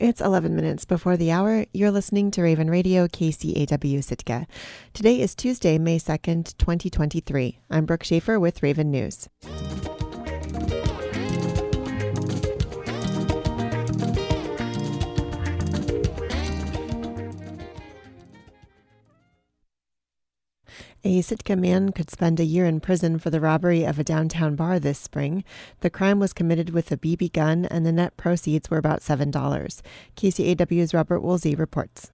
It's 11 minutes before the hour. You're listening to Raven Radio KCAW Sitka. Today is Tuesday, May 2nd, 2023. I'm Brooke Schaefer with Raven News. A Sitka man could spend a year in prison for the robbery of a downtown bar this spring. The crime was committed with a BB gun, and the net proceeds were about $7. KCAW's Robert Woolsey reports.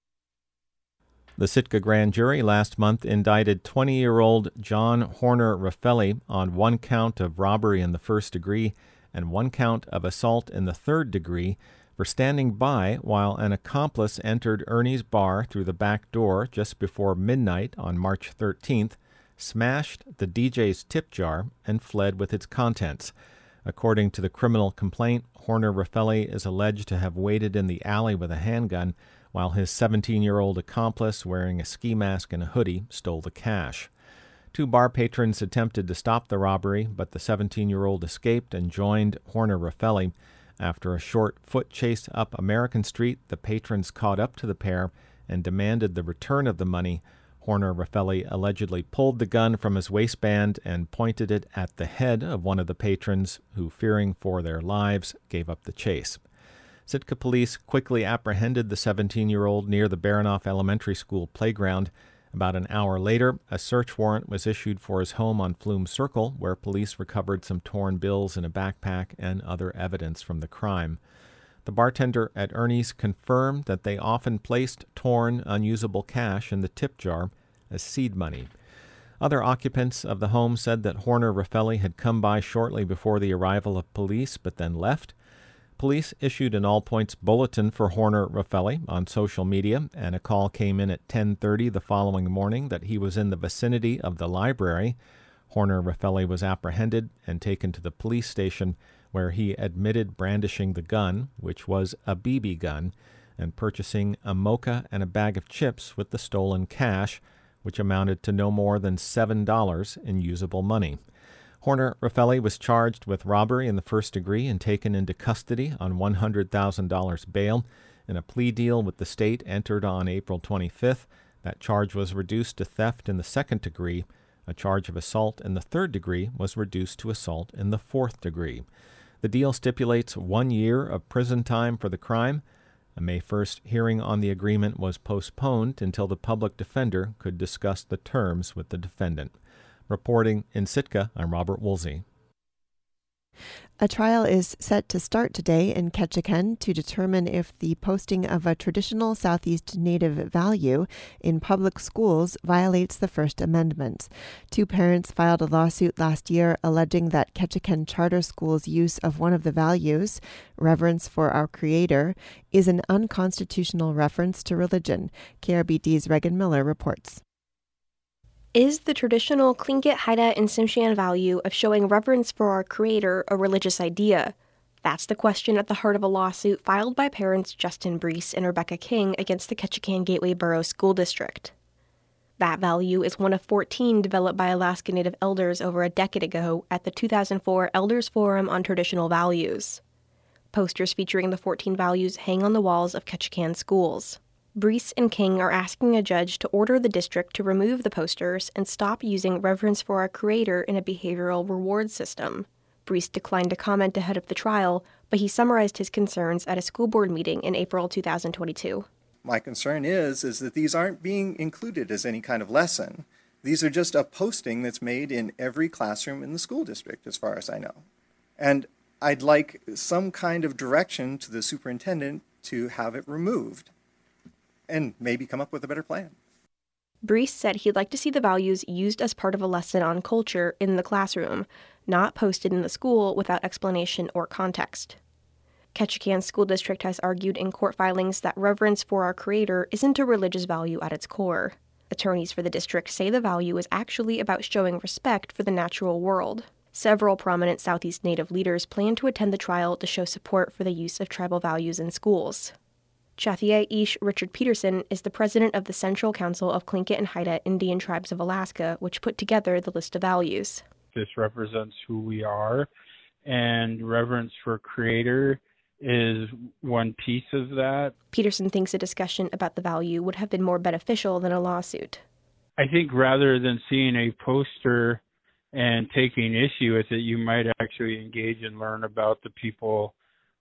The Sitka grand jury last month indicted 20 year old John Horner Raffelli on one count of robbery in the first degree and one count of assault in the third degree for standing by while an accomplice entered Ernie's bar through the back door just before midnight on March 13th, smashed the DJ's tip jar, and fled with its contents. According to the criminal complaint, Horner Raffelli is alleged to have waited in the alley with a handgun while his 17 year old accomplice, wearing a ski mask and a hoodie, stole the cash. Two bar patrons attempted to stop the robbery, but the 17 year old escaped and joined Horner Raffelli. After a short foot chase up American Street, the patrons caught up to the pair and demanded the return of the money. Horner Raffelli allegedly pulled the gun from his waistband and pointed it at the head of one of the patrons, who, fearing for their lives, gave up the chase. Sitka police quickly apprehended the 17 year old near the Baranof Elementary School playground. About an hour later, a search warrant was issued for his home on Flume Circle, where police recovered some torn bills in a backpack and other evidence from the crime. The bartender at Ernie's confirmed that they often placed torn, unusable cash in the tip jar as seed money. Other occupants of the home said that Horner Raffelli had come by shortly before the arrival of police but then left. Police issued an all-points bulletin for Horner Raffelli on social media, and a call came in at 10:30 the following morning that he was in the vicinity of the library. Horner Raffelli was apprehended and taken to the police station, where he admitted brandishing the gun, which was a BB gun, and purchasing a mocha and a bag of chips with the stolen cash, which amounted to no more than $7 in usable money. Horner Raffelli was charged with robbery in the first degree and taken into custody on $100,000 bail. In a plea deal with the state entered on April 25th, that charge was reduced to theft in the second degree. A charge of assault in the third degree was reduced to assault in the fourth degree. The deal stipulates one year of prison time for the crime. A May 1st hearing on the agreement was postponed until the public defender could discuss the terms with the defendant. Reporting in Sitka, I'm Robert Woolsey. A trial is set to start today in Ketchikan to determine if the posting of a traditional Southeast Native value in public schools violates the First Amendment. Two parents filed a lawsuit last year alleging that Ketchikan Charter School's use of one of the values, reverence for our Creator, is an unconstitutional reference to religion. KRBD's Regan Miller reports. Is the traditional Tlingit, Haida, and Tsimshian value of showing reverence for our Creator a religious idea? That's the question at the heart of a lawsuit filed by parents Justin Brees and Rebecca King against the Ketchikan Gateway Borough School District. That value is one of 14 developed by Alaska Native elders over a decade ago at the 2004 Elders Forum on Traditional Values. Posters featuring the 14 values hang on the walls of Ketchikan schools. Brees and King are asking a judge to order the district to remove the posters and stop using reverence for our Creator in a behavioral reward system. Brees declined to comment ahead of the trial, but he summarized his concerns at a school board meeting in April 2022. My concern is is that these aren't being included as any kind of lesson. These are just a posting that's made in every classroom in the school district as far as I know. And I'd like some kind of direction to the superintendent to have it removed and maybe come up with a better plan. Brees said he'd like to see the values used as part of a lesson on culture in the classroom, not posted in the school without explanation or context. Ketchikan School District has argued in court filings that reverence for our Creator isn't a religious value at its core. Attorneys for the district say the value is actually about showing respect for the natural world. Several prominent Southeast Native leaders plan to attend the trial to show support for the use of tribal values in schools. Chalyee Éesh Richard Peterson is the president of the Central Council of Tlingit and Haida Indian Tribes of Alaska, which put together the list of values. This represents who we are, and reverence for Creator is one piece of that. Peterson thinks a discussion about the value would have been more beneficial than a lawsuit. I think rather than seeing a poster and taking issue with it, you might actually engage and learn about the people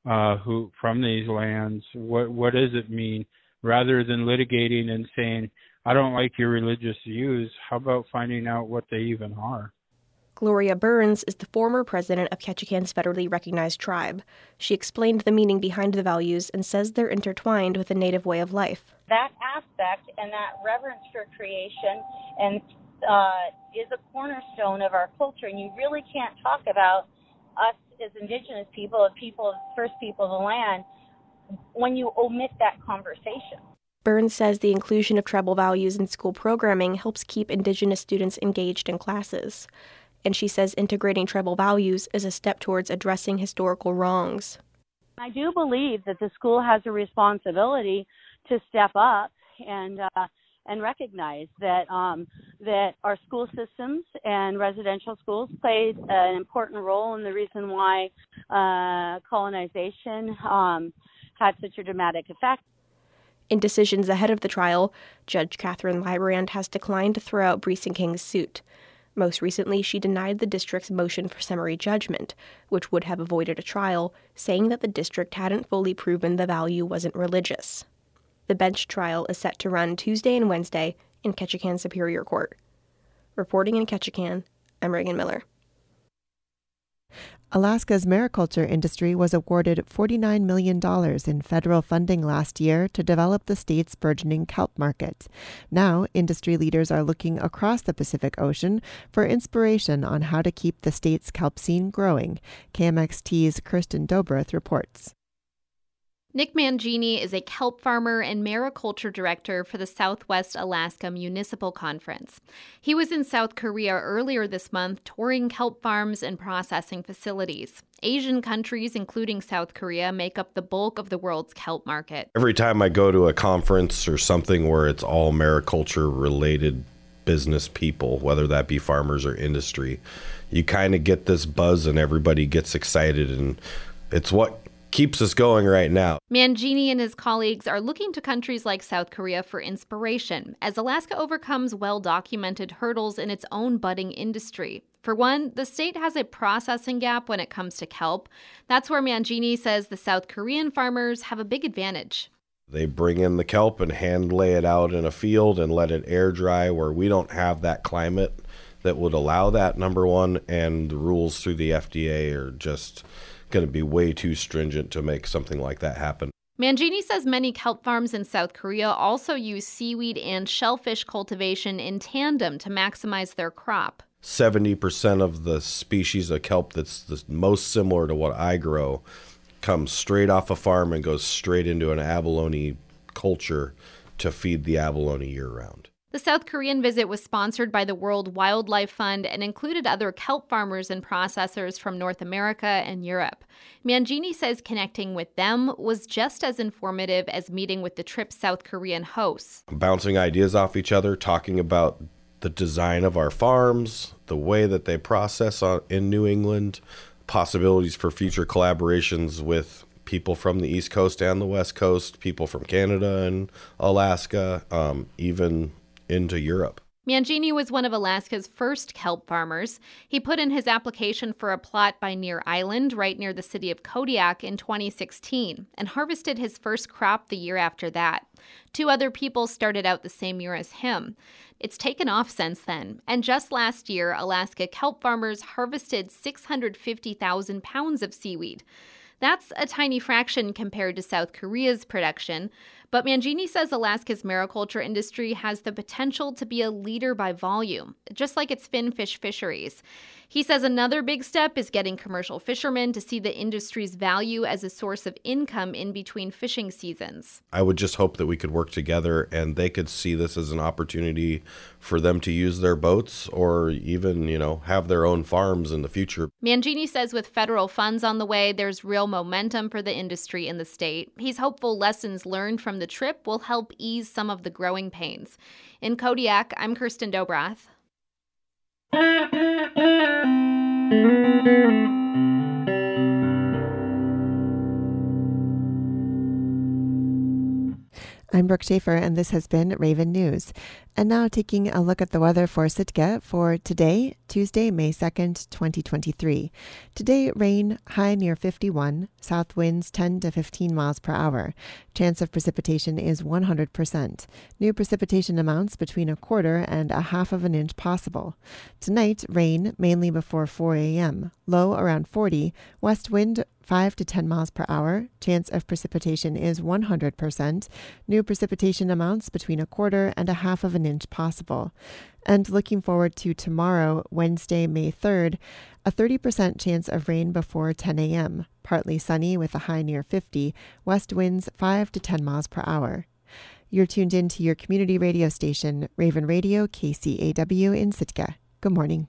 uh, who from these lands. What what does it mean? Rather than litigating and saying, "I don't like your religious views," how about finding out what they even are? Gloria Burns is the former president of Ketchikan's federally recognized tribe. She explained the meaning behind the values and says they're intertwined with a native way of life. That aspect and that reverence for creation and uh, is a cornerstone of our culture, and you really can't talk about us as indigenous people, as people, first people of the land, when you omit that conversation. Burns says the inclusion of tribal values in school programming helps keep Indigenous students engaged in classes and she says integrating tribal values is a step towards addressing historical wrongs. I do believe that the school has a responsibility to step up and uh, and recognize that um, that our school systems and residential schools played an important role in the reason why uh, colonization um, had such a dramatic effect. In decisions ahead of the trial, Judge Katherine Lybrand has declined to throw out Brees and King's suit. Most recently, she denied the district's motion for summary judgment, which would have avoided a trial, saying that the district hadn't fully proven the value wasn't religious. The bench trial is set to run Tuesday and Wednesday in Ketchikan Superior Court. Reporting in Ketchikan, I'm Reagan Miller. Alaska's mariculture industry was awarded $49 million in federal funding last year to develop the state's burgeoning kelp market. Now, industry leaders are looking across the Pacific Ocean for inspiration on how to keep the state's kelp scene growing. KMXT's Kirsten Dobroth reports. Nick Mangini is a kelp farmer and mariculture director for the Southwest Alaska Municipal Conference. He was in South Korea earlier this month touring kelp farms and processing facilities. Asian countries, including South Korea, make up the bulk of the world's kelp market. Every time I go to a conference or something where it's all mariculture related business people, whether that be farmers or industry, you kind of get this buzz and everybody gets excited. And it's what keeps us going right now. Mangini and his colleagues are looking to countries like South Korea for inspiration as Alaska overcomes well documented hurdles in its own budding industry. For one, the state has a processing gap when it comes to kelp. That's where Mangini says the South Korean farmers have a big advantage. They bring in the kelp and hand lay it out in a field and let it air dry where we don't have that climate that would allow that, number one, and the rules through the FDA are just going to be way too stringent to make something like that happen. Mangini says many kelp farms in South Korea also use seaweed and shellfish cultivation in tandem to maximize their crop. 70% of the species of kelp that's the most similar to what I grow comes straight off a farm and goes straight into an abalone culture to feed the abalone year round. The South Korean visit was sponsored by the World Wildlife Fund and included other kelp farmers and processors from North America and Europe. Mangini says connecting with them was just as informative as meeting with the trip's South Korean hosts. Bouncing ideas off each other, talking about the design of our farms, the way that they process in New England, possibilities for future collaborations with people from the East Coast and the West Coast, people from Canada and Alaska, um, even into Europe. Mangini was one of Alaska's first kelp farmers. He put in his application for a plot by Near Island, right near the city of Kodiak, in 2016, and harvested his first crop the year after that. Two other people started out the same year as him. It's taken off since then, and just last year, Alaska kelp farmers harvested 650,000 pounds of seaweed. That's a tiny fraction compared to South Korea's production, but Mangini says Alaska's mariculture industry has the potential to be a leader by volume, just like its finfish fisheries. He says another big step is getting commercial fishermen to see the industry's value as a source of income in between fishing seasons. I would just hope that we could work together and they could see this as an opportunity for them to use their boats or even, you know, have their own farms in the future. Mangini says with federal funds on the way, there's real momentum for the industry in the state. He's hopeful lessons learned from the trip will help ease some of the growing pains. In Kodiak, I'm Kirsten Dobroth. I'm Brooke Schaefer, and this has been Raven News. And now taking a look at the weather for Sitka for today, Tuesday, May 2nd, 2023. Today, rain, high near 51, south winds 10 to 15 miles per hour. Chance of precipitation is 100%. New precipitation amounts between a quarter and a half of an inch possible. Tonight, rain, mainly before 4 a.m., low around 40, west wind 5 to 10 miles per hour. Chance of precipitation is 100%. New precipitation amounts between a quarter and a half of an inch possible. And looking forward to tomorrow, Wednesday, May 3rd, a 30% chance of rain before 10 a.m. Partly sunny with a high near 50, west winds 5 to 10 miles per hour. You're tuned in to your community radio station, Raven Radio, KCAW in Sitka. Good morning.